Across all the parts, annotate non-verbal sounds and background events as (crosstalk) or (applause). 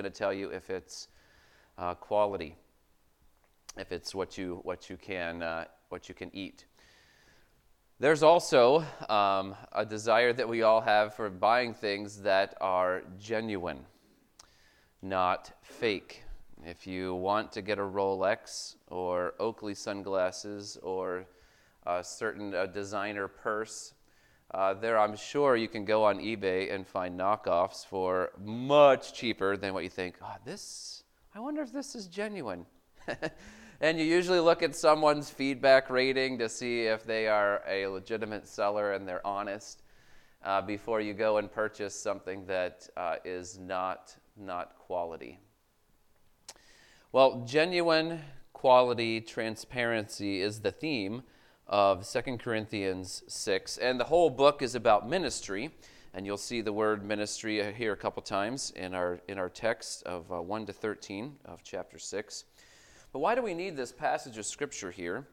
going to tell you if it's uh, quality, if it's what you what you can uh, what you can eat. There's also um, a desire that we all have for buying things that are genuine, not fake. If you want to get a Rolex or Oakley sunglasses or a certain uh, designer purse, uh, there I'm sure you can go on eBay and find knockoffs for much cheaper than what you think. Oh, this, I wonder if this is genuine. (laughs) And you usually look at someone's feedback rating to see if they are a legitimate seller and they're honest uh, before you go and purchase something that uh, is not, not quality. Well, genuine quality transparency is the theme of 2 Corinthians 6. And the whole book is about ministry. And you'll see the word ministry here a couple times in our, in our text of uh, 1 to 13 of chapter 6. But why do we need this passage of Scripture here?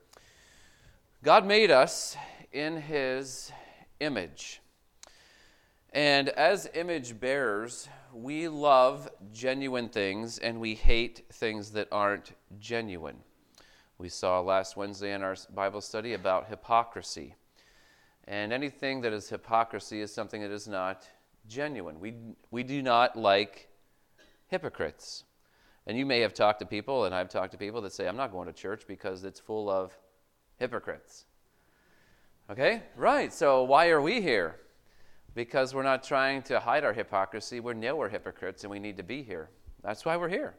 God made us in His image. And as image bearers, we love genuine things and we hate things that aren't genuine. We saw last Wednesday in our Bible study about hypocrisy. And anything that is hypocrisy is something that is not genuine. We, we do not like hypocrites. And you may have talked to people, and I've talked to people that say, I'm not going to church because it's full of hypocrites. Okay? Right. So why are we here? Because we're not trying to hide our hypocrisy. We know we're hypocrites and we need to be here. That's why we're here.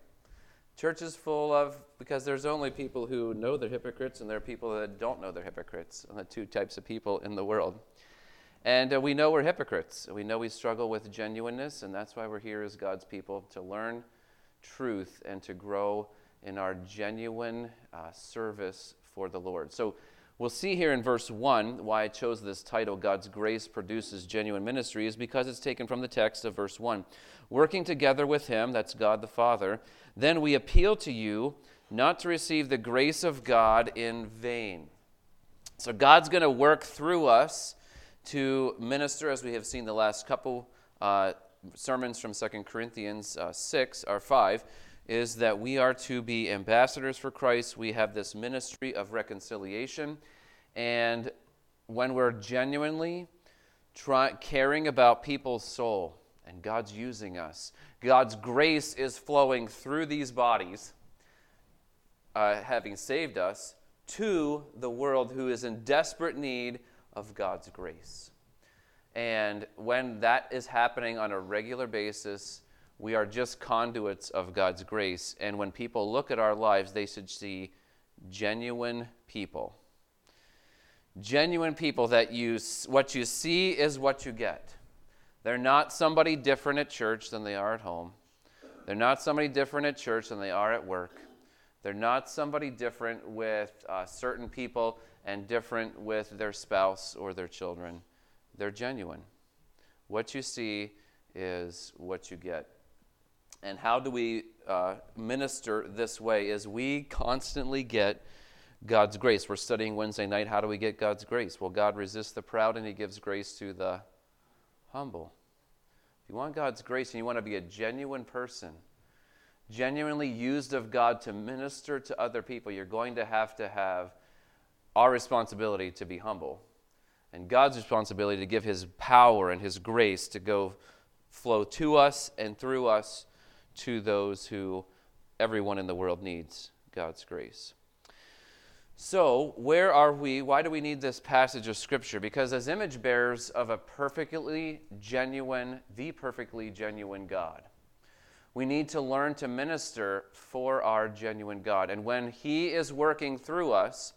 Church is full of, because there's only people who know they're hypocrites and there are people that don't know they're hypocrites, the two types of people in the world. And uh, we know we're hypocrites. We know we struggle with genuineness, and that's why we're here as God's people to learn truth and to grow in our genuine uh, service for the Lord. So we'll see here in verse 1 why I chose this title, God's Grace Produces Genuine Ministry, is because it's taken from the text of verse 1. Working together with Him, that's God the Father, then we appeal to you not to receive the grace of God in vain. So God's going to work through us to minister, as we have seen the last couple uh, sermons from 2 Corinthians uh, 6 or 5 is that we are to be ambassadors for Christ. We have this ministry of reconciliation. And when we're genuinely try, caring about people's soul and God's using us, God's grace is flowing through these bodies, uh, having saved us, to the world who is in desperate need of God's grace. And when that is happening on a regular basis, we are just conduits of God's grace. And when people look at our lives, they should see genuine people. Genuine people that you, what you see is what you get. They're not somebody different at church than they are at home. They're not somebody different at church than they are at work. They're not somebody different with uh, certain people and different with their spouse or their children they're genuine. What you see is what you get. And how do we uh, minister this way? Is we constantly get God's grace. We're studying Wednesday night. How do we get God's grace? Well, God resists the proud and He gives grace to the humble. You want God's grace and you want to be a genuine person, genuinely used of God to minister to other people, you're going to have to have our responsibility to be humble and God's responsibility to give His power and His grace to go flow to us and through us to those who everyone in the world needs God's grace. So, where are we? Why do we need this passage of Scripture? Because, as image bearers of a perfectly genuine, the perfectly genuine God, we need to learn to minister for our genuine God. And when He is working through us,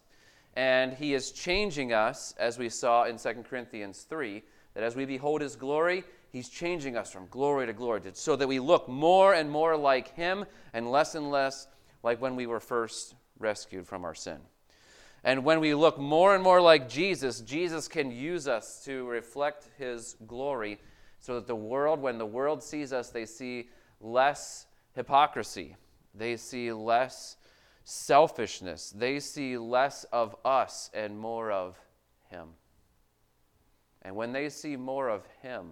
and he is changing us, as we saw in 2 Corinthians 3, that as we behold his glory, he's changing us from glory to glory so that we look more and more like him and less and less like when we were first rescued from our sin. And when we look more and more like Jesus, Jesus can use us to reflect his glory so that the world, when the world sees us, they see less hypocrisy, they see less selfishness. They see less of us and more of Him. And when they see more of Him,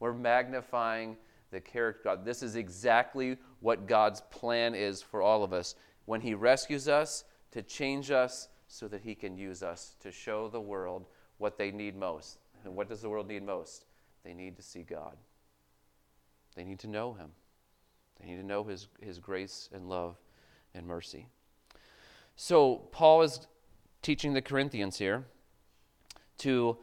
we're magnifying the character of God. This is exactly what God's plan is for all of us. When He rescues us, to change us so that He can use us to show the world what they need most. And what does the world need most? They need to see God. They need to know Him. They need to know His, his grace and love and mercy. So, Paul is teaching the Corinthians here to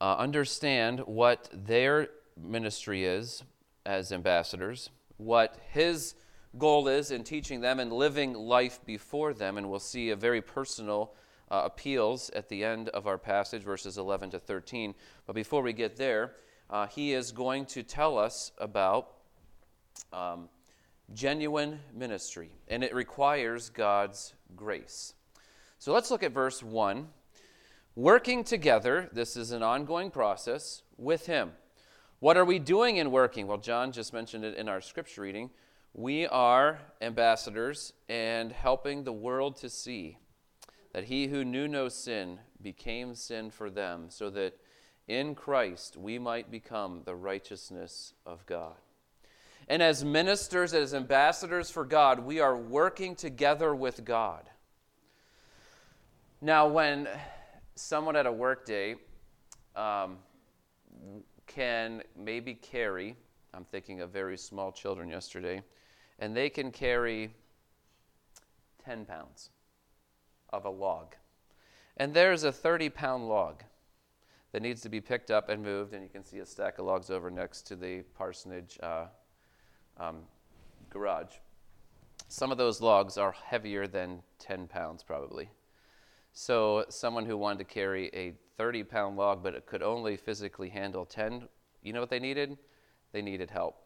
uh, understand what their ministry is as ambassadors, what his goal is in teaching them and living life before them. And we'll see a very personal uh, appeals at the end of our passage, verses 11 to 13. But before we get there, uh, he is going to tell us about um, genuine ministry, and it requires God's grace. So let's look at verse 1. Working together, this is an ongoing process with Him. What are we doing in working? Well, John just mentioned it in our scripture reading. We are ambassadors and helping the world to see that he who knew no sin became sin for them, so that in Christ we might become the righteousness of God. And as ministers, as ambassadors for God, we are working together with God. Now, when someone at a workday um, can maybe carry, I'm thinking of very small children yesterday, and they can carry 10 pounds of a log. And there's a 30 pound log that needs to be picked up and moved, and you can see a stack of logs over next to the parsonage uh, um, garage. Some of those logs are heavier than 10 pounds, probably. So, someone who wanted to carry a 30 pound log but it could only physically handle 10, you know what they needed? They needed help.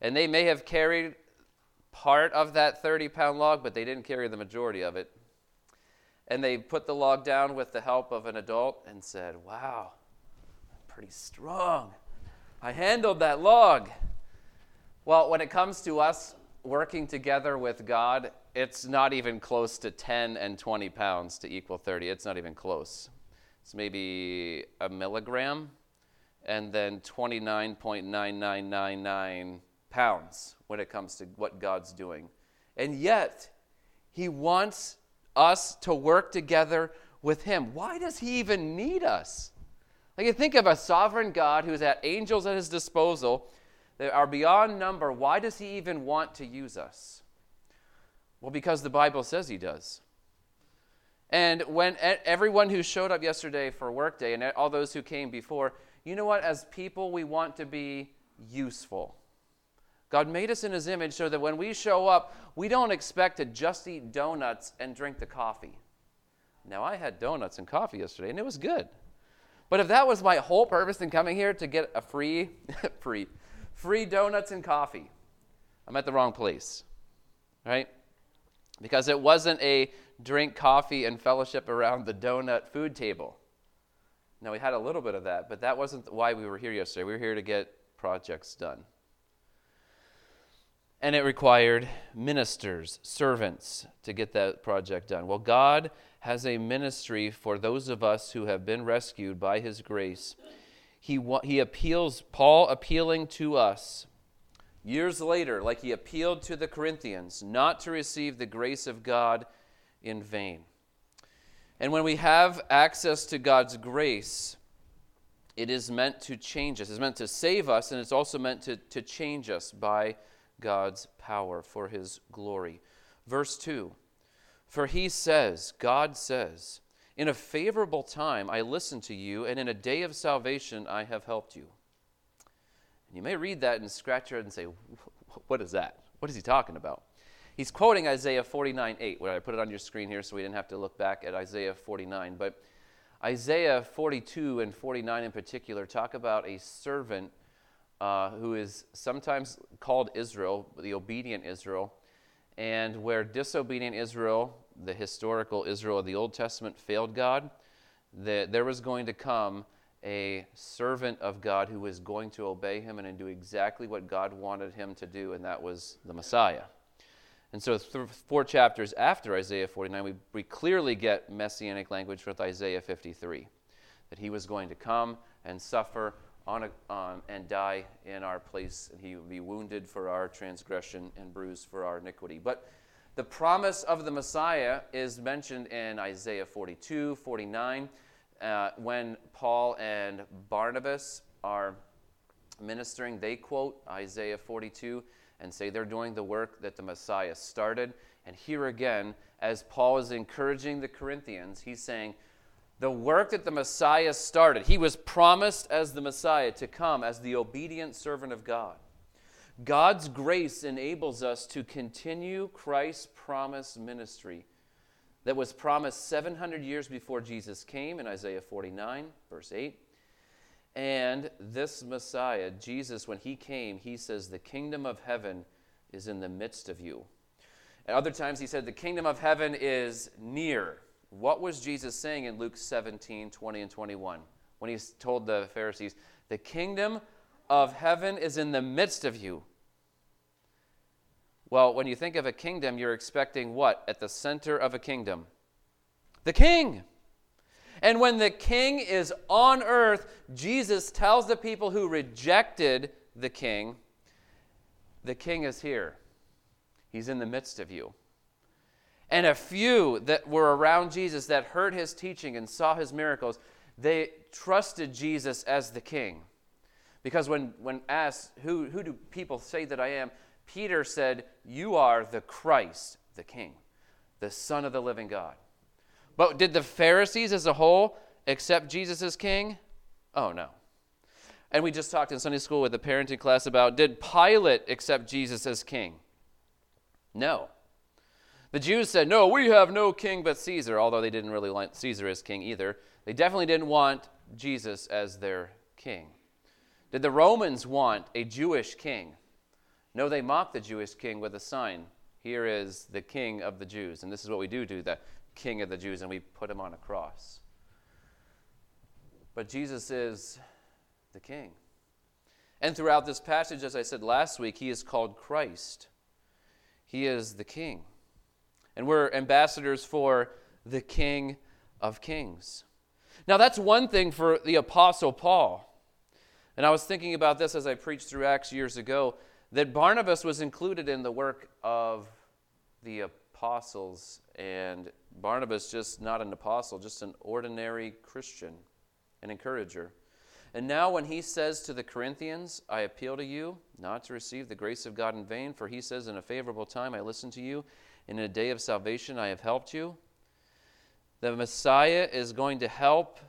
And they may have carried part of that 30 pound log, but they didn't carry the majority of it. And they put the log down with the help of an adult and said, Wow, I'm pretty strong. I handled that log. Well, when it comes to us working together with God, it's not even close to 10 and 20 pounds to equal 30. It's not even close. It's maybe a milligram and then 29.9999 pounds when it comes to what God's doing. And yet, He wants us to work together with Him. Why does He even need us? Like, you think of a sovereign God who's at angels at His disposal that are beyond number. Why does He even want to use us? Well, because the Bible says He does. And when everyone who showed up yesterday for workday and all those who came before, you know what? As people, we want to be useful. God made us in His image so that when we show up, we don't expect to just eat donuts and drink the coffee. Now, I had donuts and coffee yesterday, and it was good. But if that was my whole purpose in coming here to get a free, (laughs) free, free donuts and coffee, I'm at the wrong place, right? Because it wasn't a drink coffee and fellowship around the donut food table. Now, we had a little bit of that, but that wasn't why we were here yesterday. We were here to get projects done. And it required ministers, servants to get that project done. Well, God has a ministry for those of us who have been rescued by His grace. He, he appeals, Paul appealing to us years later, like he appealed to the Corinthians, not to receive the grace of God in vain. And when we have access to God's grace, it is meant to change us. It's meant to save us, and it's also meant to, to change us by God's power for his glory. Verse 2 For he says, God says, In a favorable time I listened to you, and in a day of salvation I have helped you. And you may read that and scratch your head and say, What is that? What is he talking about? He's quoting Isaiah 49 8, where I put it on your screen here so we didn't have to look back at Isaiah 49. But Isaiah 42 and 49 in particular talk about a servant uh, who is sometimes called Israel, the obedient Israel, and where disobedient Israel, the historical Israel of the Old Testament, failed God, that there was going to come a servant of God who was going to obey him and do exactly what God wanted him to do, and that was the Messiah. And so, th- four chapters after Isaiah 49, we, we clearly get messianic language with Isaiah 53 that he was going to come and suffer on a, um, and die in our place, and he would be wounded for our transgression and bruised for our iniquity. But the promise of the Messiah is mentioned in Isaiah 42, 49, uh, when Paul and Barnabas are ministering. They quote Isaiah 42 and say they're doing the work that the Messiah started. And here again, as Paul is encouraging the Corinthians, he's saying, the work that the Messiah started, he was promised as the Messiah to come as the obedient servant of God. God's grace enables us to continue Christ's promised ministry that was promised 700 years before Jesus came in Isaiah 49, verse 8. And this Messiah, Jesus, when he came, he says, The kingdom of heaven is in the midst of you. At other times, he said, The kingdom of heaven is near. What was Jesus saying in Luke 17, 20, and 21? When he told the Pharisees, The kingdom of heaven is in the midst of you. Well, when you think of a kingdom, you're expecting what? At the center of a kingdom? The king. And when the king is on earth, Jesus tells the people who rejected the king, the king is here. He's in the midst of you. And a few that were around Jesus that heard his teaching and saw his miracles, they trusted Jesus as the king. Because when, when asked, who, who do people say that I am? Peter said, You are the Christ, the King, the Son of the living God. But did the Pharisees as a whole accept Jesus as King? Oh, no. And we just talked in Sunday school with the parenting class about did Pilate accept Jesus as King? No. The Jews said, No, we have no king but Caesar, although they didn't really want Caesar as king either. They definitely didn't want Jesus as their king. Did the Romans want a Jewish king? No, they mocked the Jewish king with a sign. Here is the king of the Jews. And this is what we do do the king of the Jews, and we put him on a cross. But Jesus is the king. And throughout this passage, as I said last week, he is called Christ. He is the king. And we're ambassadors for the King of Kings. Now, that's one thing for the Apostle Paul. And I was thinking about this as I preached through Acts years ago that Barnabas was included in the work of the apostles, and Barnabas just not an apostle, just an ordinary Christian, an encourager. And now, when he says to the Corinthians, I appeal to you not to receive the grace of God in vain, for he says, In a favorable time I listened to you, and in a day of salvation I have helped you. The Messiah is going to help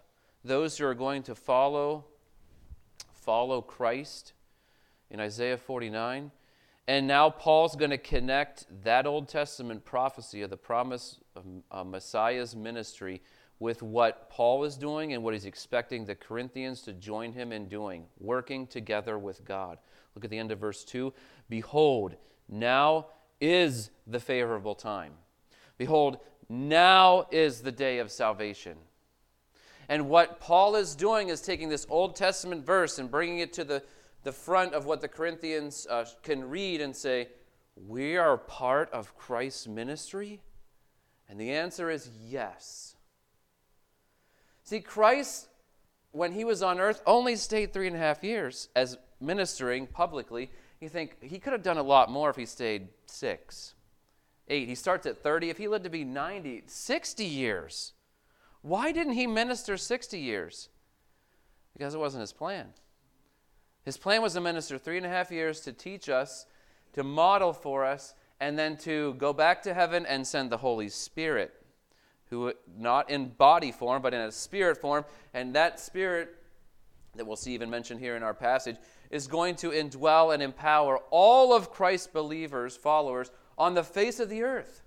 those who are going to follow follow Christ in Isaiah 49. And now Paul's going to connect that Old Testament prophecy of the promise of uh, Messiah's ministry with what Paul is doing and what he's expecting the Corinthians to join him in doing, working together with God. Look at the end of verse 2. Behold, now is the favorable time. Behold, now is the day of salvation. And what Paul is doing is taking this Old Testament verse and bringing it to the the front of what the Corinthians uh, can read and say, We are part of Christ's ministry? And the answer is yes. See, Christ, when he was on earth, only stayed three and a half years as ministering publicly. You think he could have done a lot more if he stayed six, eight. He starts at 30. If he lived to be 90, 60 years. Why didn't he minister 60 years? Because it wasn't his plan. His plan was to minister three and a half years to teach us, to model for us, and then to go back to heaven and send the Holy Spirit, who not in body form, but in a spirit form. And that spirit that we'll see even mentioned here in our passage is going to indwell and empower all of Christ's believers, followers, on the face of the earth.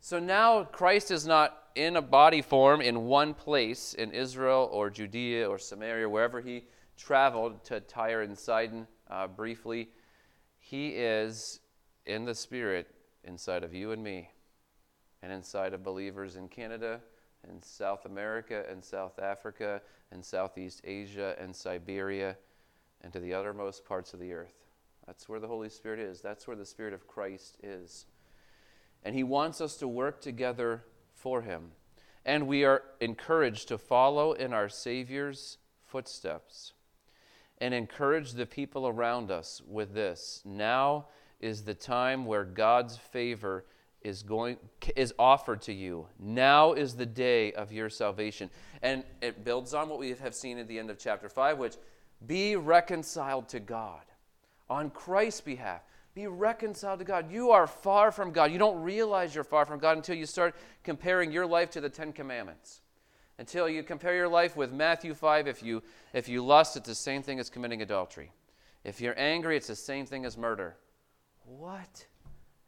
So now Christ is not in a body form in one place in Israel or Judea or Samaria, wherever he traveled to Tyre and Sidon uh, briefly, he is in the Spirit inside of you and me, and inside of believers in Canada, and South America, and South Africa, and Southeast Asia, and Siberia, and to the uttermost parts of the earth. That's where the Holy Spirit is. That's where the Spirit of Christ is. And He wants us to work together for Him. And we are encouraged to follow in our Savior's footsteps. And encourage the people around us with this. Now is the time where God's favor is going is offered to you. Now is the day of your salvation. And it builds on what we have seen at the end of chapter 5 which be reconciled to God on Christ's behalf. Be reconciled to God. You are far from God. You don't realize you're far from God until you start comparing your life to the 10 commandments until you compare your life with Matthew 5. If you, if you lust, it's the same thing as committing adultery. If you're angry, it's the same thing as murder. What?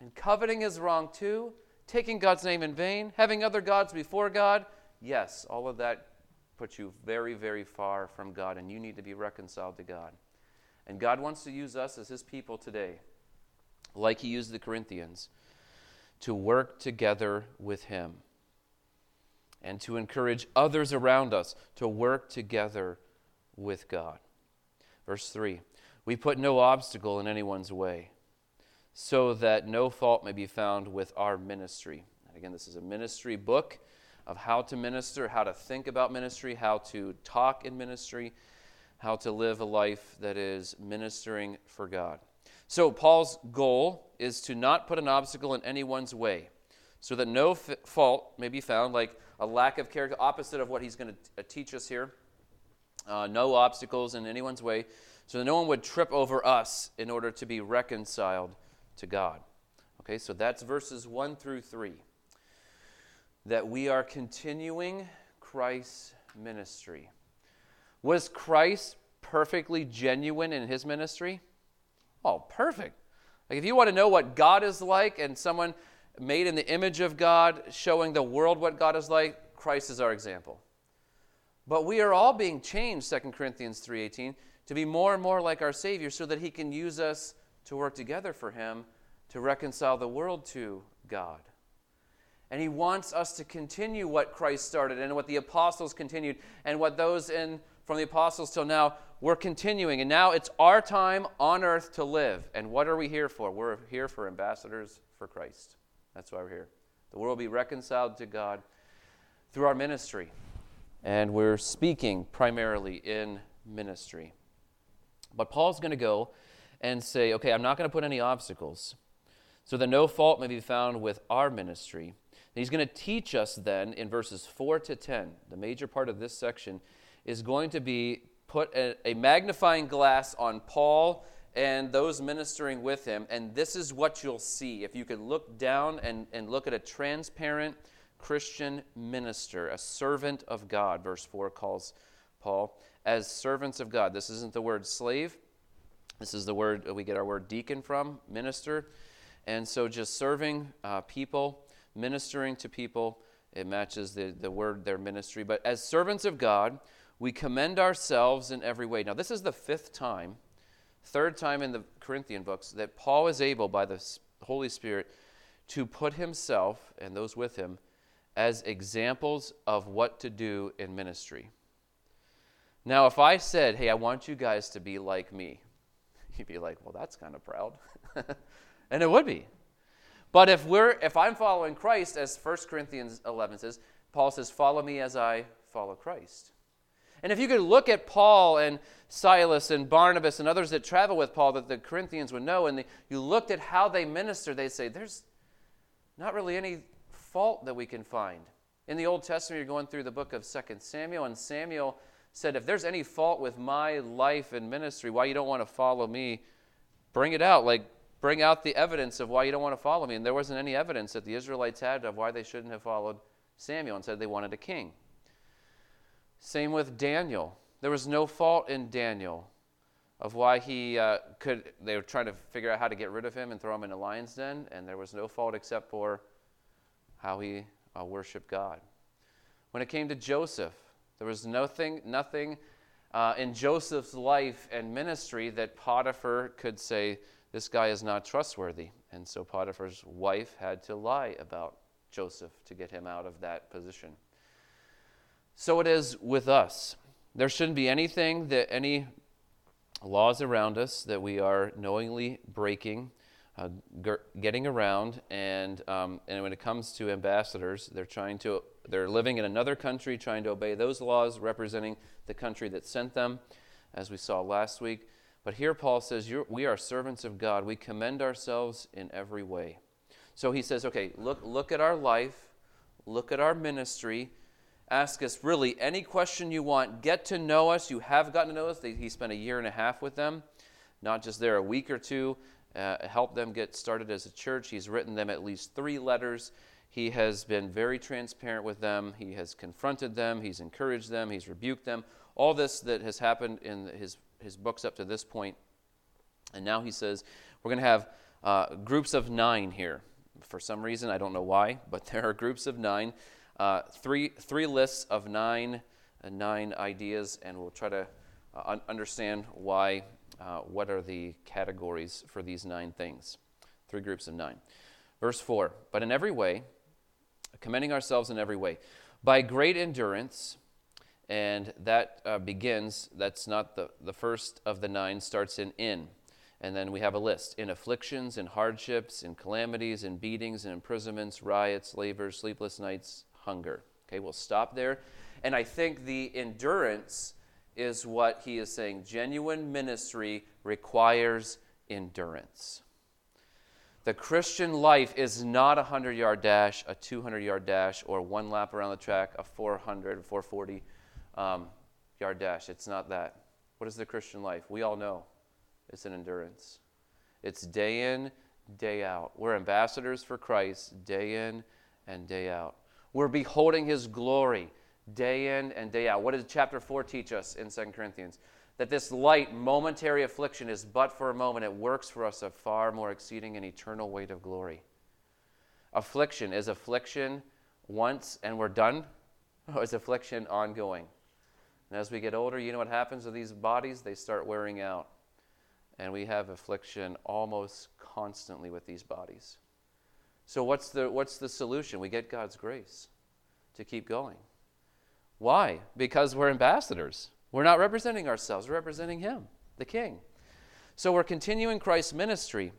And coveting is wrong too? Taking God's name in vain? Having other gods before God? Yes, all of that puts you very, very far from God, and you need to be reconciled to God. And God wants to use us as His people today, like He used the Corinthians, to work together with Him and to encourage others around us to work together with God. Verse 3 We put no obstacle in anyone's way, so that no fault may be found with our ministry. And again, this is a ministry book of how to minister, how to think about ministry, how to talk in ministry, how to live a life that is ministering for God. So, Paul's goal is to not put an obstacle in anyone's way, so that no f- fault may be found, like a lack of character, opposite of what he's going to uh, teach us here. Uh, no obstacles in anyone's way, so that no one would trip over us in order to be reconciled to God. Okay, so that's verses 1 through 3. That we are continuing Christ's ministry. Was Christ perfectly genuine in his ministry? Oh, perfect. Like if you want to know what God is like and someone made in the image of God, showing the world what God is like, Christ is our example. But we are all being changed, 2 Corinthians 3:18, to be more and more like our Savior so that he can use us to work together for him to reconcile the world to God. And he wants us to continue what Christ started and what the apostles continued and what those in from the apostles till now we're continuing. And now it's our time on earth to live. And what are we here for? We're here for ambassadors for Christ. That's why we're here. The world will be reconciled to God through our ministry. And we're speaking primarily in ministry. But Paul's going to go and say, okay, I'm not going to put any obstacles so that no fault may be found with our ministry. And he's going to teach us then in verses 4 to 10. The major part of this section is going to be put a, a magnifying glass on Paul and those ministering with him. And this is what you'll see. If you could look down and, and look at a transparent Christian minister, a servant of God, verse 4 calls Paul, as servants of God. This isn't the word slave. This is the word we get our word deacon from, minister. And so just serving uh, people, ministering to people, it matches the, the word their ministry. But as servants of God, we commend ourselves in every way. Now, this is the fifth time third time in the Corinthian books that Paul is able, by the Holy Spirit, to put himself and those with him as examples of what to do in ministry. Now, if I said, hey, I want you guys to be like me, (laughs) you'd be like, well, that's kind of proud. (laughs) and it would be. But if we're if I'm following Christ, as 1 Corinthians 11 says, Paul says, follow me as I follow Christ. And if you could look at Paul and Silas and Barnabas and others that travel with Paul that the Corinthians would know, and the, you looked at how they minister, they'd say, There's not really any fault that we can find. In the Old Testament, you're going through the book of 2 Samuel, and Samuel said, If there's any fault with my life and ministry, why you don't want to follow me, bring it out. Like, bring out the evidence of why you don't want to follow me. And there wasn't any evidence that the Israelites had of why they shouldn't have followed Samuel and said they wanted a king. Same with Daniel. There was no fault in Daniel of why he uh, could. They were trying to figure out how to get rid of him and throw him in a lion's den, and there was no fault except for how he uh, worshiped God. When it came to Joseph, there was nothing, nothing uh, in Joseph's life and ministry that Potiphar could say, This guy is not trustworthy. And so Potiphar's wife had to lie about Joseph to get him out of that position. So it is with us. There shouldn't be anything that any laws around us that we are knowingly breaking, uh, getting around, and um, and when it comes to ambassadors, they're trying to they're living in another country, trying to obey those laws, representing the country that sent them. as we saw last week. But here Paul says, We are servants of God. We commend ourselves in every way. So he says, Okay, look, look at our life, look at our ministry. Ask us really any question you want. Get to know us. You have gotten to know us. He spent a year and a half with them, not just there a week or two. Uh, help them get started as a church. He's written them at least three letters. He has been very transparent with them. He has confronted them. He's encouraged them. He's rebuked them. All this that has happened in his his books up to this point. And now he says, we're going to have uh, groups of nine here. For some reason, I don't know why, but (laughs) there are groups of nine. Uh, three, three lists of nine, uh, nine ideas, and we'll try to uh, understand why, uh, what are the categories for these nine things. Three groups of nine. Verse 4 But in every way, commending ourselves in every way, by great endurance, and that uh, begins, that's not the, the first of the nine, starts in in. And then we have a list in afflictions, in hardships, in calamities, in beatings, in imprisonments, riots, labors, sleepless nights, hunger. Okay, we'll stop there. And I think the endurance is what he is saying. Genuine ministry requires endurance. The Christian life is not a 100 yard dash, a 200 yard dash, or one lap around the track, a 400, 440 um, yard dash. It's not that. What is the Christian life? We all know it's an endurance. It's day in, day out. We're ambassadors for Christ day in and day out. We're beholding his glory day in and day out. What does chapter 4 teach us in 2 Corinthians? That this light, momentary affliction is but for a moment. It works for us a far more exceeding and eternal weight of glory. Affliction is affliction once and we're done, or is affliction ongoing? And as we get older, you know what happens to these bodies? They start wearing out. And we have affliction almost constantly with these bodies. So, what's the, what's the solution? We get God's grace to keep going. Why? Because we're ambassadors. We're not representing ourselves, we're representing Him, the King. So, we're continuing Christ's ministry.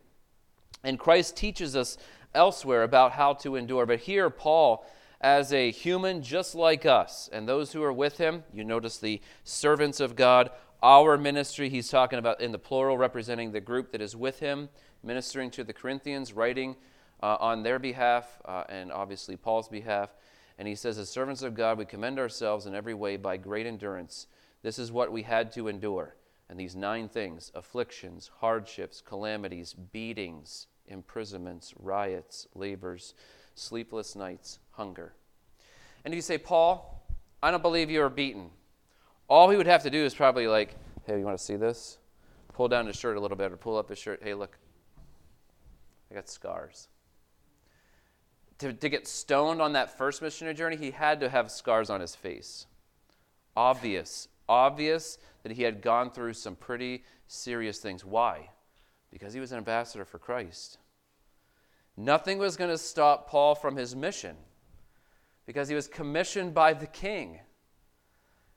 And Christ teaches us elsewhere about how to endure. But here, Paul as a human just like us. And those who are with him, you notice the servants of God, our ministry, he's talking about in the plural, representing the group that is with him, ministering to the Corinthians, writing uh, on their behalf, uh, and obviously Paul's behalf. And he says, As servants of God, we commend ourselves in every way by great endurance. This is what we had to endure. And these nine things afflictions, hardships, calamities, beatings, imprisonments, riots, labors, sleepless nights, hunger. And if you say, Paul, I don't believe you were beaten. All he would have to do is probably like, hey, you want to see this? Pull down his shirt a little bit or pull up his shirt. Hey, look, I got scars. To, to get stoned on that first missionary journey, he had to have scars on his face. Obvious, obvious that he had gone through some pretty serious things. Why? Because he was an ambassador for Christ. Nothing was going to stop Paul from his mission because he was commissioned by the king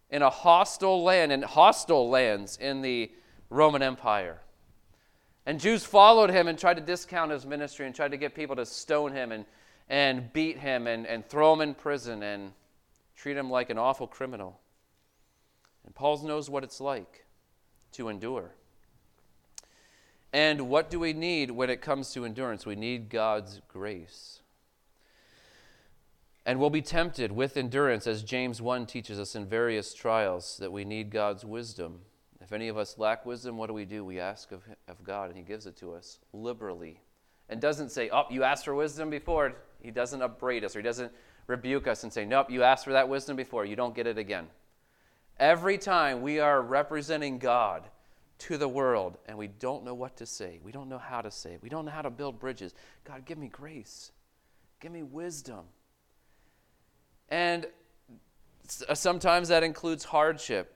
in a hostile land, in hostile lands in the Roman Empire. And Jews followed him and tried to discount his ministry and tried to get people to stone him and, and beat him and, and throw him in prison and treat him like an awful criminal. And Paul knows what it's like to endure. And what do we need when it comes to endurance? We need God's grace. And we'll be tempted with endurance, as James 1 teaches us in various trials, that we need God's wisdom. If any of us lack wisdom, what do we do? We ask of, of God, and He gives it to us liberally. And doesn't say, Oh, you asked for wisdom before. He doesn't upbraid us, or He doesn't rebuke us and say, Nope, you asked for that wisdom before. You don't get it again. Every time we are representing God, to the world and we don't know what to say. We don't know how to say it. We don't know how to build bridges. God, give me grace. Give me wisdom. And uh, sometimes that includes hardship.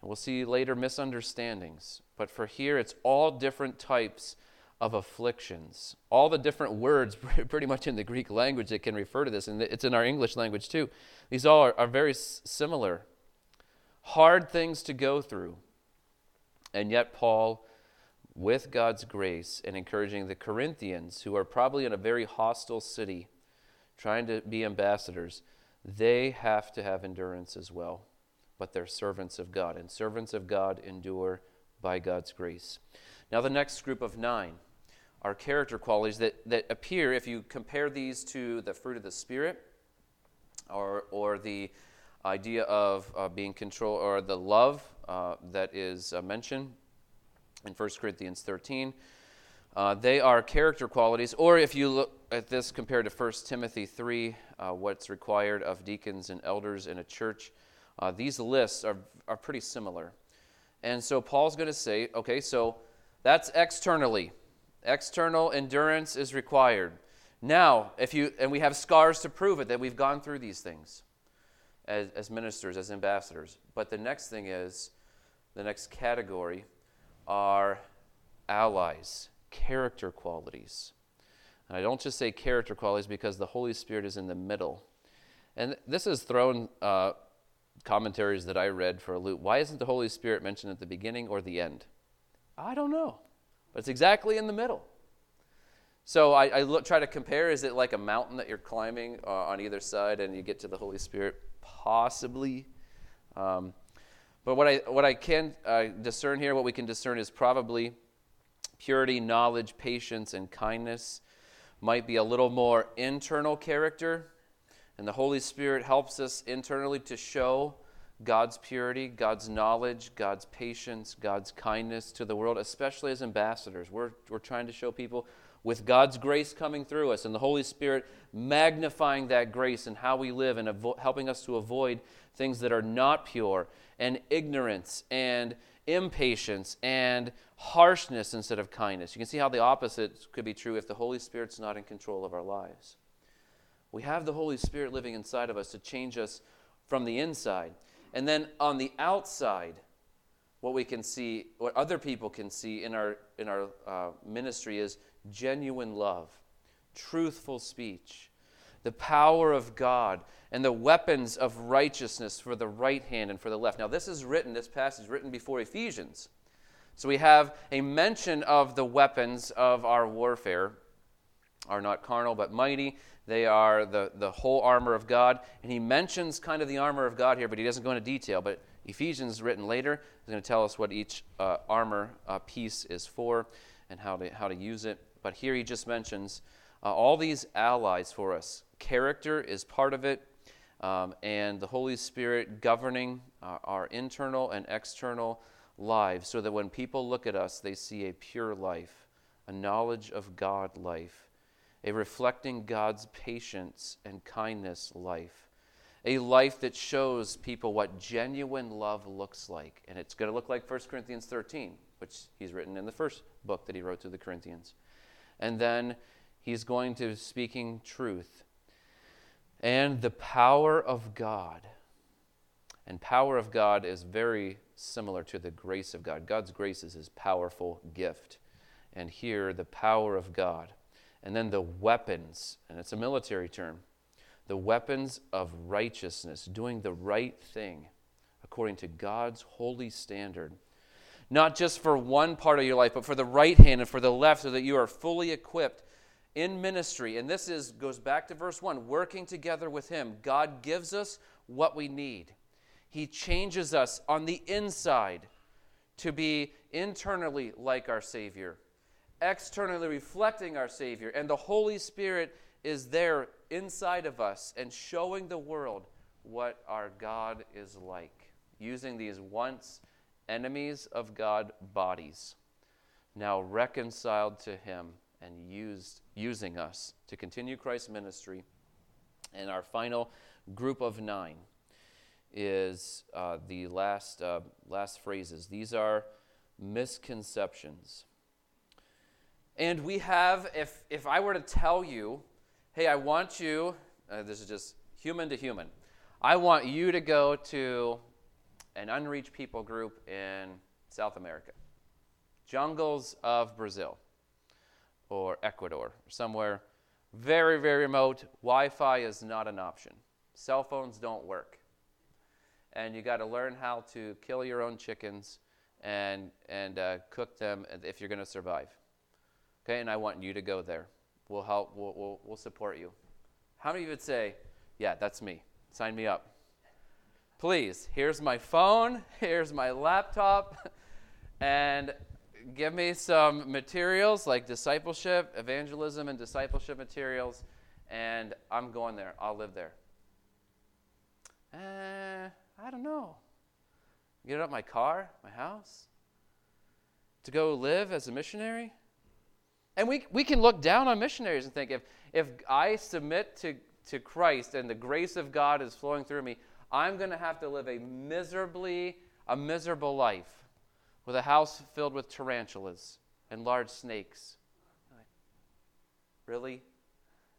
And we'll see later misunderstandings. But for here, it's all different types of afflictions. All the different words, (laughs) pretty much in the Greek language, that can refer to this. And it's in our English language too. These all are, are very similar. Hard things to go through and yet, Paul, with God's grace and encouraging the Corinthians, who are probably in a very hostile city, trying to be ambassadors, they have to have endurance as well. but they're servants of God. And servants of God endure by God's grace. Now, the next group of nine are character qualities that, that appear, if you compare these to the fruit of the Spirit or, or the idea of uh, being control or the love uh, that is uh, mentioned in 1 Corinthians 13. Uh, they are character qualities, or if you look at this compared to 1 Timothy 3, uh, what's required of deacons and elders in a church, uh, these lists are, are pretty similar. And so Paul's going to say, okay, so that's externally. External endurance is required. Now, if you, and we have scars to prove it that we've gone through these things as, as ministers, as ambassadors. But the next thing is, the next category are allies, character qualities. And I don't just say character qualities because the Holy Spirit is in the middle. And this has thrown uh, commentaries that I read for a loop. Why isn't the Holy Spirit mentioned at the beginning or the end? I don't know. But it's exactly in the middle. So I, I look, try to compare is it like a mountain that you're climbing uh, on either side and you get to the Holy Spirit? Possibly. Um, but what I, what I can uh, discern here, what we can discern is probably purity, knowledge, patience, and kindness might be a little more internal character. And the Holy Spirit helps us internally to show God's purity, God's knowledge, God's patience, God's kindness to the world, especially as ambassadors. We're, we're trying to show people with God's grace coming through us and the Holy Spirit magnifying that grace and how we live and avo- helping us to avoid things that are not pure and ignorance and impatience and harshness instead of kindness. You can see how the opposite could be true if the Holy Spirit's not in control of our lives. We have the Holy Spirit living inside of us to change us from the inside. And then on the outside, what we can see, what other people can see in our, in our uh, ministry is genuine love, truthful speech, the power of God, and the weapons of righteousness for the right hand and for the left. Now, this is written, this passage written before Ephesians. So we have a mention of the weapons of our warfare are not carnal but mighty. They are the, the whole armor of God. And he mentions kind of the armor of God here, but he doesn't go into detail. But Ephesians, written later, is going to tell us what each uh, armor uh, piece is for and how to, how to use it. But here he just mentions uh, all these allies for us. Character is part of it, um, and the Holy Spirit governing uh, our internal and external lives so that when people look at us, they see a pure life, a knowledge of God life a reflecting God's patience and kindness life, a life that shows people what genuine love looks like. And it's going to look like 1 Corinthians 13, which he's written in the first book that he wrote to the Corinthians. And then he's going to speaking truth and the power of God. And power of God is very similar to the grace of God. God's grace is his powerful gift. And here, the power of God and then the weapons, and it's a military term the weapons of righteousness, doing the right thing according to God's holy standard. Not just for one part of your life, but for the right hand and for the left, so that you are fully equipped in ministry. And this is goes back to verse 1, working together with him. God gives us what we need. He changes us on the inside to be internally like our Savior externally reflecting our Savior. And the Holy Spirit is there inside of us and showing the world what our God is like, using these once enemies of God bodies, now reconciled to Him and used, using us to continue Christ's ministry. And our final group of nine is uh, the last, uh, last phrases. These are misconceptions. And we have, if, if I were to tell you, hey, I want you, uh, this is just human to human, I want you to go to an unreached people group in South America, jungles of Brazil or Ecuador, or somewhere very, very remote. Wi Fi is not an option. Cell phones don't work. And you got to learn how to kill your own chickens and, and uh, cook them if you're going to survive. Okay, and I want you to go there. We'll help, we'll, we'll, we'll support you. How many of you would say, Yeah, that's me? Sign me up. please, here's my phone, (laughs) here's my laptop, (laughs) and give me some materials like discipleship, evangelism, and discipleship materials, and I'm going there. I'll live there. Uh, I don't know. Get up my car, my house, to go live as a missionary? And we, we can look down on missionaries and think if, if I submit to, to Christ and the grace of God is flowing through me, I'm going to have to live a miserably, a miserable life with a house filled with tarantulas and large snakes. Really?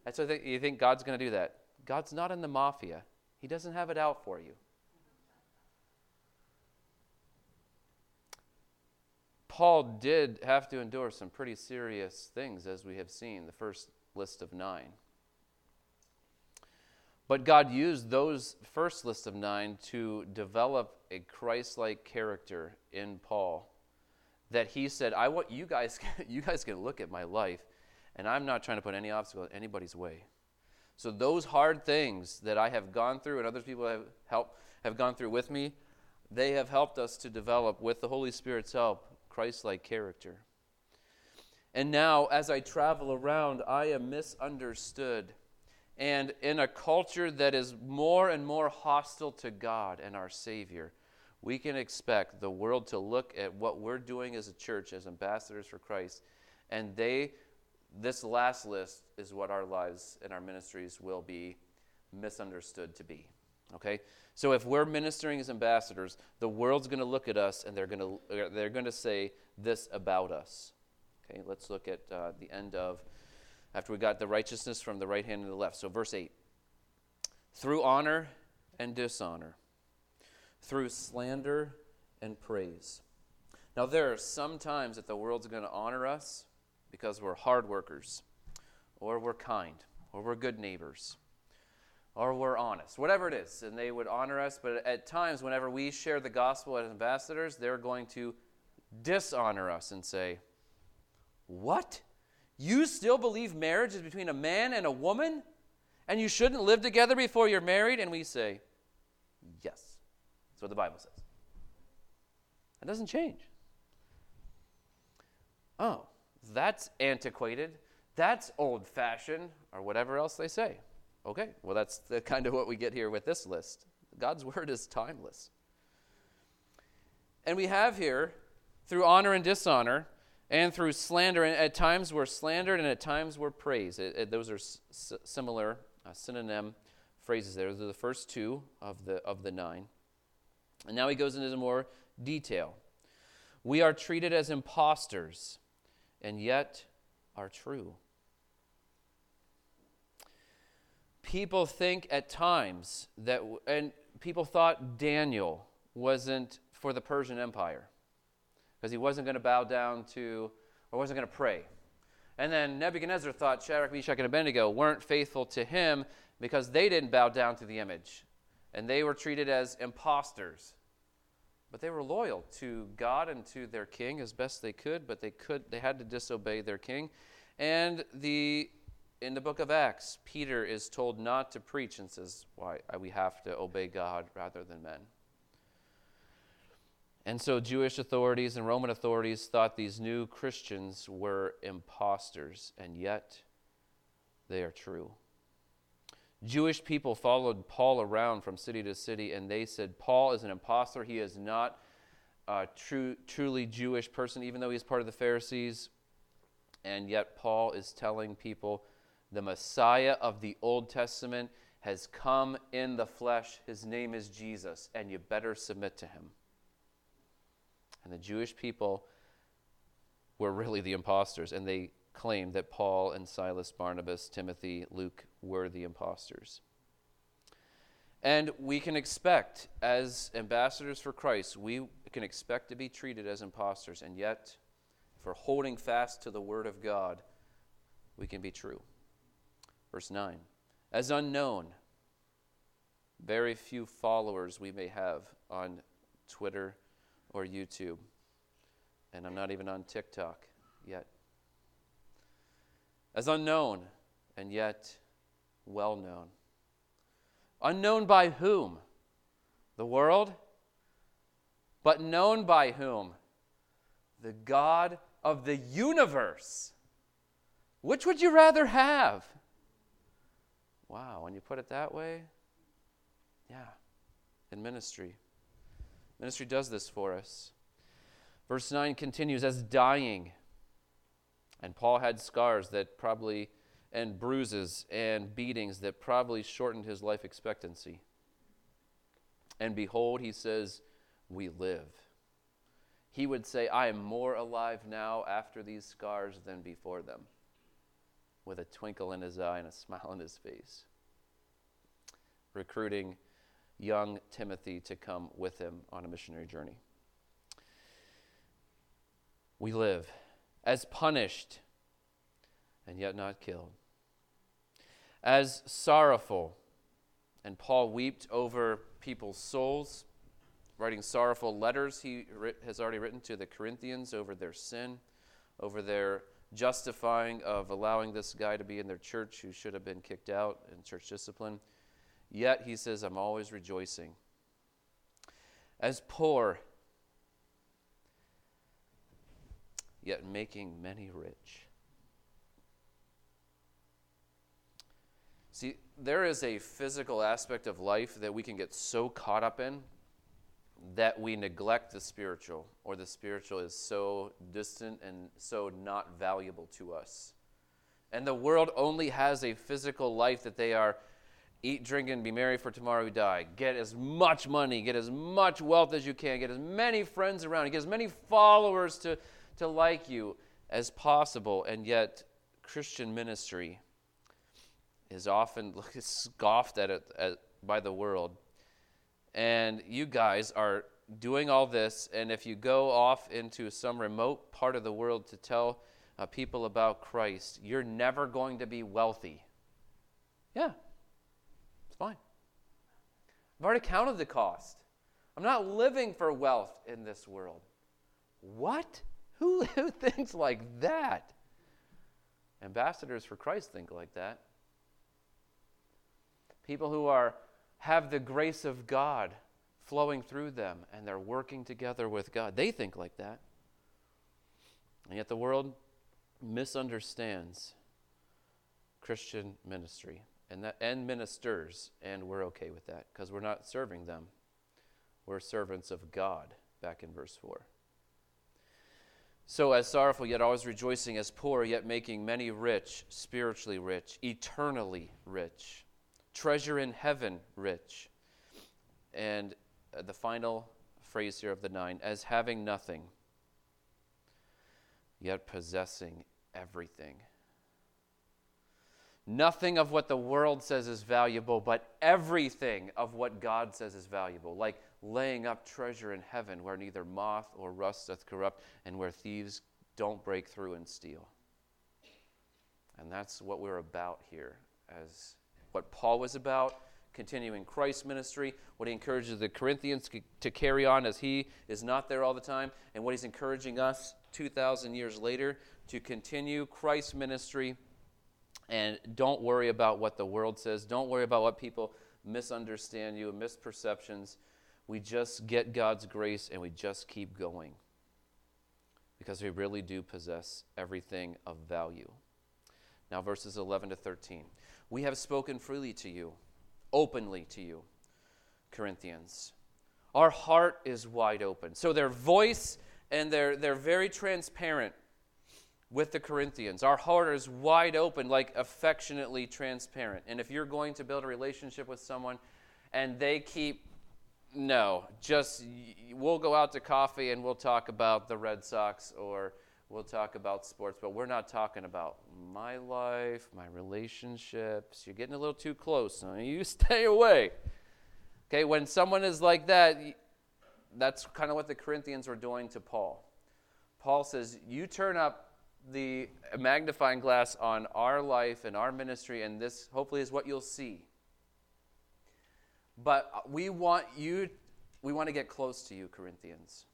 And so you think God's going to do that? God's not in the mafia. He doesn't have it out for you. Paul did have to endure some pretty serious things, as we have seen, the first list of nine. But God used those first list of nine to develop a Christ like character in Paul that he said, I want you guys, (laughs) you guys can look at my life, and I'm not trying to put any obstacle in anybody's way. So those hard things that I have gone through and other people have helped have gone through with me, they have helped us to develop with the Holy Spirit's help Christ-like character. And now as I travel around, I am misunderstood and in a culture that is more and more hostile to God and our Savior, we can expect the world to look at what we're doing as a church, as ambassadors for Christ, and they, this last list is what our lives and our ministries will be misunderstood to be. Okay? So if we're ministering as ambassadors, the world's going to look at us and they're going to they're going to say this about us. Okay? Let's look at uh, the end of after we got the righteousness from the right hand and the left. So, verse 8 through honor and dishonor, through slander and praise. Now, there are some times that the world's going to honor us because we're hard workers, or we're kind, or we're good neighbors, or we're honest, whatever it is, and they would honor us. But at times, whenever we share the gospel as ambassadors, they're going to dishonor us and say, What? You still believe marriage is between a man and a woman? And you shouldn't live together before you're married? And we say, Yes. That's what the Bible says. That doesn't change. Oh, that's antiquated. That's old fashioned, or whatever else they say. Okay, well, that's the (laughs) kind of what we get here with this list. God's word is timeless. And we have here, through honor and dishonor, and through slander. And at times we're slandered, and at times we're praised. It, it, those are s- similar uh, synonym phrases there. Those are the first two of the, of the nine. And now he goes into more detail. We are treated as impostors, and yet are true. People think at times that, and people thought Daniel wasn't for the Persian Empire because he wasn't going to bow down to, or wasn't going to pray. And then Nebuchadnezzar thought Shadrach, Meshach, and Abednego weren't faithful to him because they didn't bow down to the image. And they were treated as impostors. But they were loyal to God and to their king as best they could, but they could they had to disobey their king. And the in the book of Acts, Peter is told not to preach and says, Why uh, we have to obey God rather than men. And so Jewish authorities and Roman authorities thought these new Christians were impostors, and yet they are true. Jewish people followed Paul around from city to city, and they said, Paul is an impostor. He is not a true, truly Jewish person, even though he's part of the Pharisees. And yet, Paul is telling people the Messiah of the Old Testament has come in the flesh. His name is Jesus, and you better submit to him. And the Jewish people were really the imposters, and they claimed that Paul and Silas, Barnabas, Timothy, Luke were the imposters. And we can expect, as ambassadors for Christ, we can expect to be treated as imposters, and yet, for holding fast to the Word of God, we can be true. Verse 9 As unknown, very few followers we may have on Twitter or YouTube. And I'm not even on TikTok yet. As unknown and yet well known. Unknown by whom? The world? But known by whom? The God of the universe. Which would you rather have? Wow, when you put it that way, yeah, in ministry. Ministry does this for us. Verse 9 continues as dying. And Paul had scars that probably, and bruises and beatings that probably shortened his life expectancy. And behold, he says, We live. He would say, I am more alive now after these scars than before them, with a twinkle in his eye and a smile on his face. Recruiting young Timothy to come with him on a missionary journey. We live as punished and yet not killed, as sorrowful, and Paul wept over people's souls, writing sorrowful letters he has already written to the Corinthians over their sin, over their justifying of allowing this guy to be in their church who should have been kicked out in church discipline. Yet he says, I'm always rejoicing. As poor, yet making many rich. See, there is a physical aspect of life that we can get so caught up in that we neglect the spiritual, or the spiritual is so distant and so not valuable to us. And the world only has a physical life that they are eat, drink, and be merry, for tomorrow we die. Get as much money, get as much wealth as you can, get as many friends around, get as many followers to, to like you as possible. And yet, Christian ministry is often (laughs) scoffed at, it, at by the world. And you guys are doing all this, and if you go off into some remote part of the world to tell uh, people about Christ, you're never going to be wealthy. Yeah, it's fine. I've already counted the cost. I'm not living for wealth in this world. What? Who, (laughs) who thinks like that? Ambassadors for Christ think like that. People who are have the grace of God flowing through them and they're working together with God. They think like that. And yet the world misunderstands Christian ministry and, that, and ministers, and we're okay with that because we're not serving them. We're servants of God, back in verse 4. So, as sorrowful, yet always rejoicing, as poor, yet making many rich, spiritually rich, eternally rich, treasure in heaven rich. And uh, the final phrase here of the nine, as having nothing, yet possessing everything. Nothing of what the world says is valuable, but everything of what God says is valuable, like laying up treasure in heaven where neither moth or rust doth corrupt, and where thieves don't break through and steal. And that's what we're about here, as what Paul was about, continuing Christ's ministry, what he encourages the Corinthians to carry on as he is not there all the time, and what he's encouraging us 2,000 years later to continue Christ's ministry and don't worry about what the world says. Don't worry about what people misunderstand you, and misperceptions. We just get God's grace and we just keep going because we really do possess everything of value. Now, verses 11 to 13. We have spoken freely to you, openly to you, Corinthians. Our heart is wide open. So their voice and they're, they're very transparent with the Corinthians. Our heart is wide open, like affectionately transparent. And if you're going to build a relationship with someone and they keep, no, just we'll go out to coffee and we'll talk about the Red Sox or we'll talk about sports, but we're not talking about my life, my relationships. You're getting a little too close. (laughs) You stay away. Okay, when someone is like that, that's kind of what the Corinthians were doing to Paul. Paul says, You turn up the magnifying glass on our life and our ministry, and this hopefully is what you'll see. But uh, we want you, we want to get close to you, Corinthians.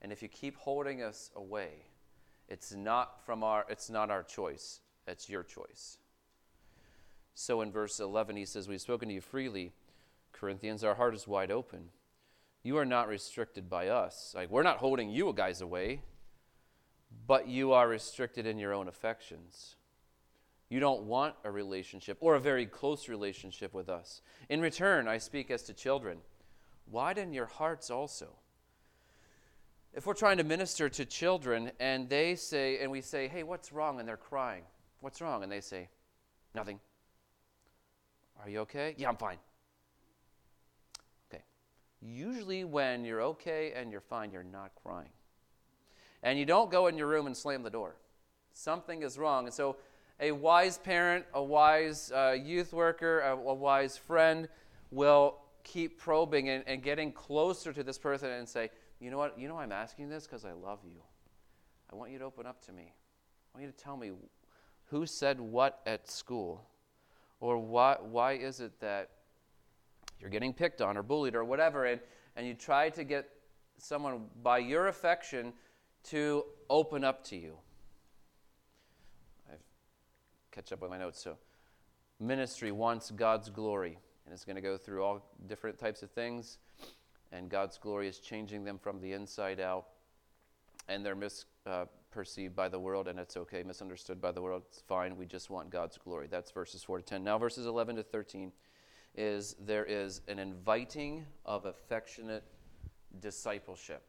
And if you keep holding us away, it's not from our, it's not our choice. It's your choice. So in verse 11, he says, We've spoken to you freely, Corinthians, our heart is wide open. You are not restricted by us. Like, we're not holding you guys away, but you are restricted in your own affections. You don't want a relationship or a very close relationship with us. In return, I speak as to children. Widen your hearts also. If we're trying to minister to children and they say, and we say, hey, what's wrong? And they're crying. What's wrong? And they say, nothing. Are you okay? Yeah, I'm fine. Okay. Usually, when you're okay and you're fine, you're not crying. And you don't go in your room and slam the door. Something is wrong. And so, a wise parent, a wise uh, youth worker, a, a, wise friend will keep probing and, and getting closer to this person and say, You know what? You know, I'm asking this because I love you. I want you to open up to me. I want you to tell me who said what at school. Or why, why is it that you're getting picked on or bullied or whatever, and, and you try to get someone by your affection to open up to you. I catch up with my notes. So, ministry wants God's glory, and it's going to go through all different types of things, and God's glory is changing them from the inside out, and they're misperceived uh, by the world, and it's okay, misunderstood by the world. It's fine. We just want God's glory. That's verses 4 to 10. Now, verses 11 to 13 is there is an inviting of affectionate discipleship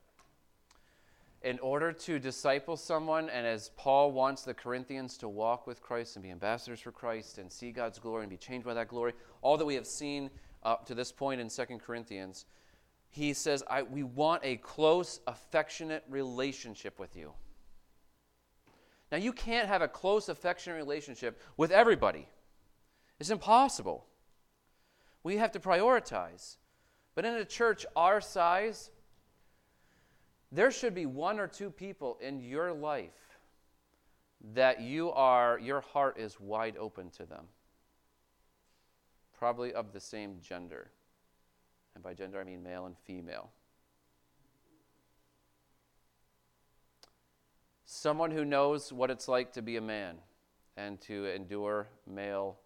in order to disciple someone, and as Paul wants the Corinthians to walk with Christ and be ambassadors for Christ and see God's glory and be changed by that glory, all that we have seen up to this point in 2 Corinthians, he says, We want a close, affectionate relationship with you. Now, you can't have a close, affectionate relationship with everybody, it's impossible. We have to prioritize. But in a church our size, there should be one or two people in your life that you are your heart is wide open to them probably of the same gender and by gender i mean male and female. Someone who knows what it's like to be a man and to endure male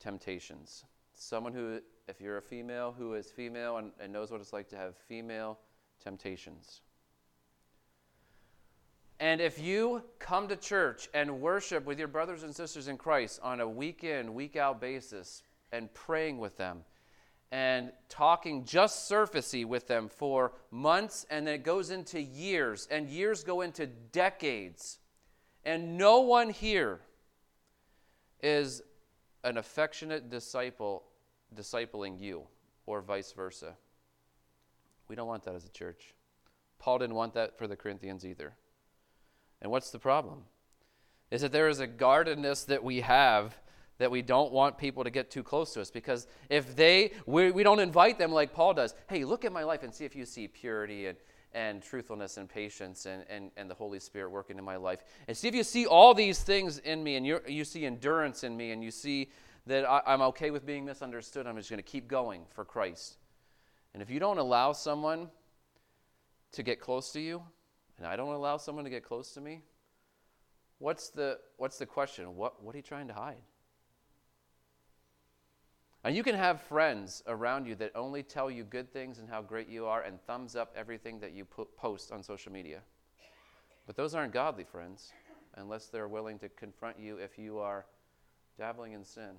temptations. Someone who if you're a female who is female and, and knows what it's like to have female temptations. And if you come to church and worship with your brothers and sisters in Christ on a week in, week out basis and praying with them and talking just surfacey with them for months and then it goes into years and years go into decades and no one here is an affectionate disciple discipling you or vice versa. We don't want that as a church. Paul didn't want that for the Corinthians either. And what's the problem? Is that there is a guardedness that we have that we don't want people to get too close to us because if they, we, we don't invite them like Paul does, hey, look at my life and see if you see purity and, and truthfulness and patience and, and, and the Holy Spirit working in my life. And see if you see all these things in me and you you see endurance in me and you see that I, I'm okay with being misunderstood, I'm just going to keep going for Christ. And if you don't allow someone to get close to you, and I don't allow someone to get close to me, what's the, what's the question? What, what are you trying to hide? And you can have friends around you that only tell you good things and how great you are and thumbs up everything that you post on social media. But those aren't godly friends unless they're willing to confront you if you are dabbling in sin.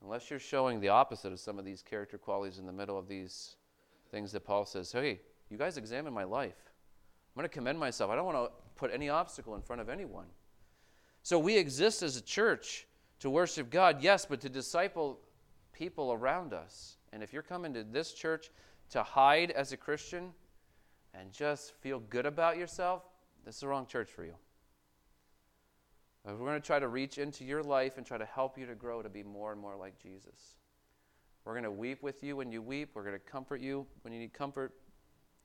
Unless you're showing the opposite of some of these character qualities in the middle of these things that Paul says, hey, you guys examine my life. I'm going to commend myself. I don't want to put any obstacle in front of anyone. So we exist as a church to worship God, yes, but to disciple people around us. And if you're coming to this church to hide as a Christian and just feel good about yourself, this is the wrong church for you. We're going to try to reach into your life and try to help you to grow to be more and more like Jesus. We're going to weep with you when you weep. We're going to comfort you when you need comfort.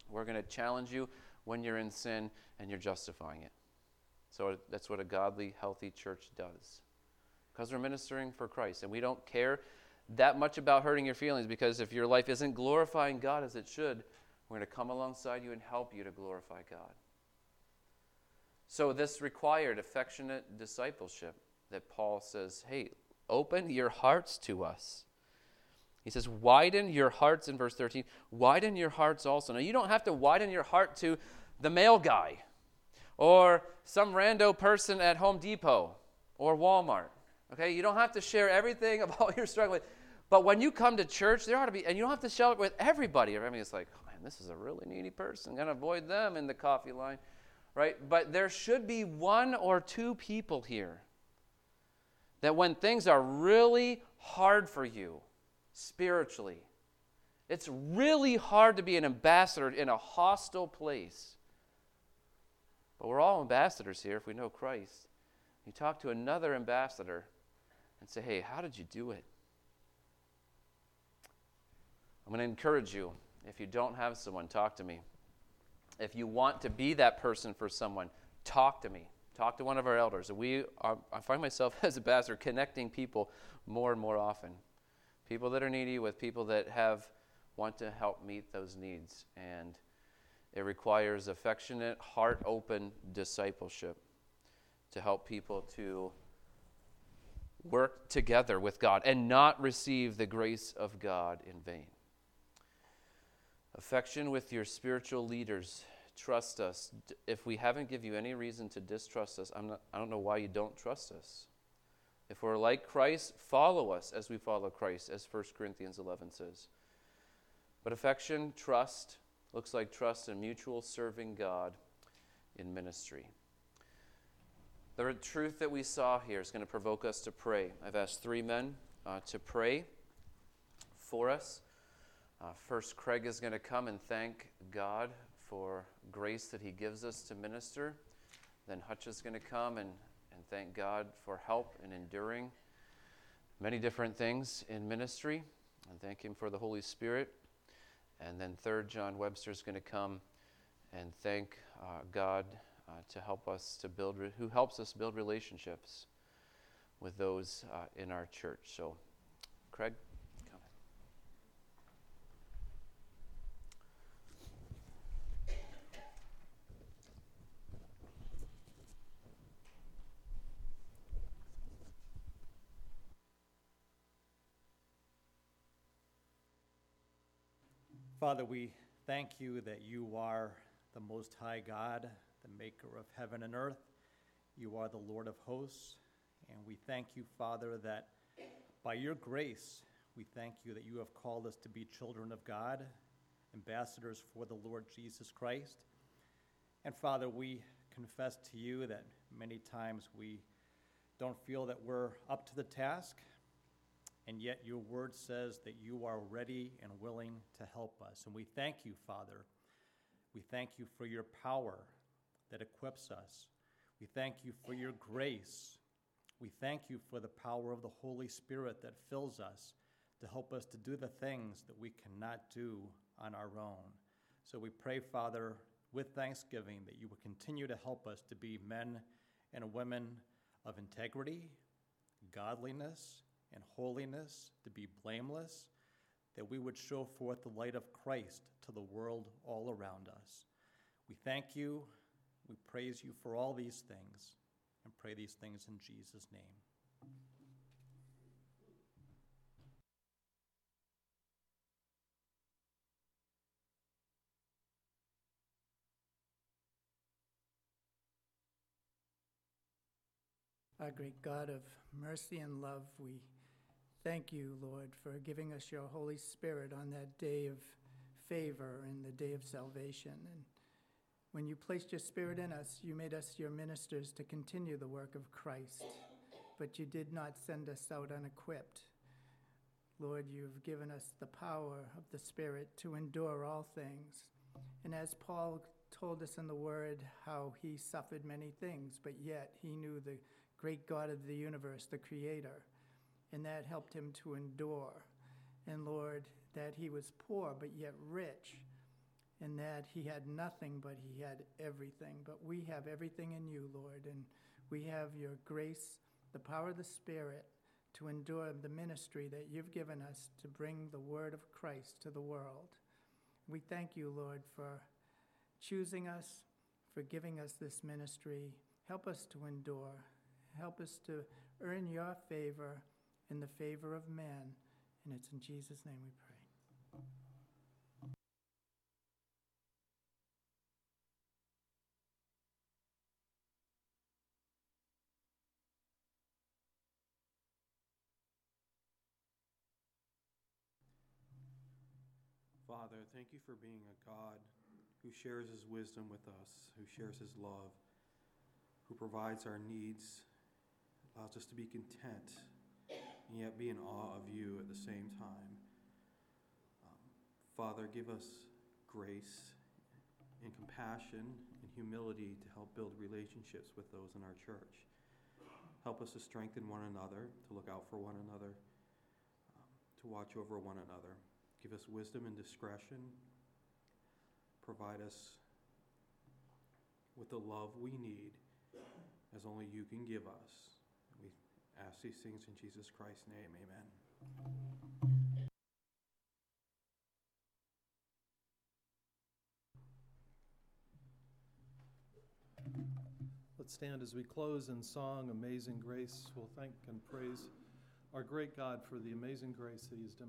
We're going to challenge you when you're in sin and you're justifying it. So that's what a godly, healthy church does. Because we're ministering for Christ. And we don't care that much about hurting your feelings because if your life isn't glorifying God as it should, we're going to come alongside you and help you to glorify God. So, this required affectionate discipleship that Paul says, hey, open your hearts to us. He says, Widen your hearts in verse 13. Widen your hearts also. Now, you don't have to widen your heart to the mail guy or some rando person at Home Depot or Walmart. Okay? You don't have to share everything about (laughs) your struggle. But when you come to church, there ought to be, and you don't have to share it with everybody. I mean, it's like, oh man, this is a really needy person. To avoid them in the coffee line, right? But there should be one or two people here that when things are really hard for you spiritually, it's really hard to be an ambassador in a hostile place. But we're all ambassadors here if we know Christ. You talk to another ambassador and say, hey, how did you do it? I'm going to encourage you. If you don't have someone, talk to me. If you want to be that person for someone, talk to me. Talk to one of our elders. We are, I find myself (laughs) as a pastor connecting people more and more often. People that are needy with people that have want to help meet those needs. And it requires affectionate, heart open discipleship to help people to work together with God and not receive the grace of God in vain. Affection with your spiritual leaders. Trust us. If we haven't given you any reason to distrust us, I'm not, I don't know why you don't trust us. If we're like Christ, follow us as we follow Christ, as 1 Corinthians 11 says. But affection, trust, looks like trust and mutual serving God in ministry. The truth that we saw here is going to provoke us to pray. I've asked three men uh, to pray for us. Uh, first, Craig is going to come and thank God for grace that he gives us to minister. Then Hutch is going to come and, and thank God for help in enduring many different things in ministry and thank him for the Holy Spirit. And then third, John Webster is going to come and thank uh, God uh, to help us to build, re- who helps us build relationships with those uh, in our church. So, Craig. Father, we thank you that you are the Most High God, the maker of heaven and earth. You are the Lord of hosts. And we thank you, Father, that by your grace, we thank you that you have called us to be children of God, ambassadors for the Lord Jesus Christ. And Father, we confess to you that many times we don't feel that we're up to the task, and yet your word says that you are ready and willing to help us. And we thank you, Father. We thank you for your power that equips us. We thank you for your grace. We thank you for the power of the Holy Spirit that fills us to help us to do the things that we cannot do on our own. So we pray, Father, with thanksgiving, that you will continue to help us to be men and women of integrity, godliness, and holiness, to be blameless, that we would show forth the light of Christ to the world all around us. We thank you, we praise you for all these things, and pray these things in Jesus' name. Our great God of mercy and love, we thank you, Lord, for giving us your Holy Spirit on that day of favor and the day of salvation. And when you placed your Spirit in us, you made us your ministers to continue the work of Christ. But you did not send us out unequipped. Lord, you've given us the power of the Spirit to endure all things. And as Paul told us in the Word, how he suffered many things, but yet he knew the great God of the universe, the Creator. And that helped him to endure. And Lord, that he was poor but yet rich, and that he had nothing but he had everything. But we have everything in you, Lord, and we have your grace, the power of the Spirit to endure the ministry that you've given us to bring the word of Christ to the world. We thank you, Lord, for choosing us, for giving us this ministry. Help us to endure. Help us to earn your favor and the favor of men. And it's in Jesus' name we pray. Father, thank you for being a God who shares his wisdom with us, who shares his love, who provides our needs, allows us to be content, and yet be in awe of you at the same time. Um, Father, give us grace and compassion and humility to help build relationships with those in our church. Help us to strengthen one another, to look out for one another, um, to watch over one another. Give us wisdom and discretion. Provide us with the love we need as only you can give us. Ask these things in Jesus Christ's name. Amen. Let's stand as we close in song, Amazing Grace. We'll thank and praise our great God for the amazing grace that He has demonstrated.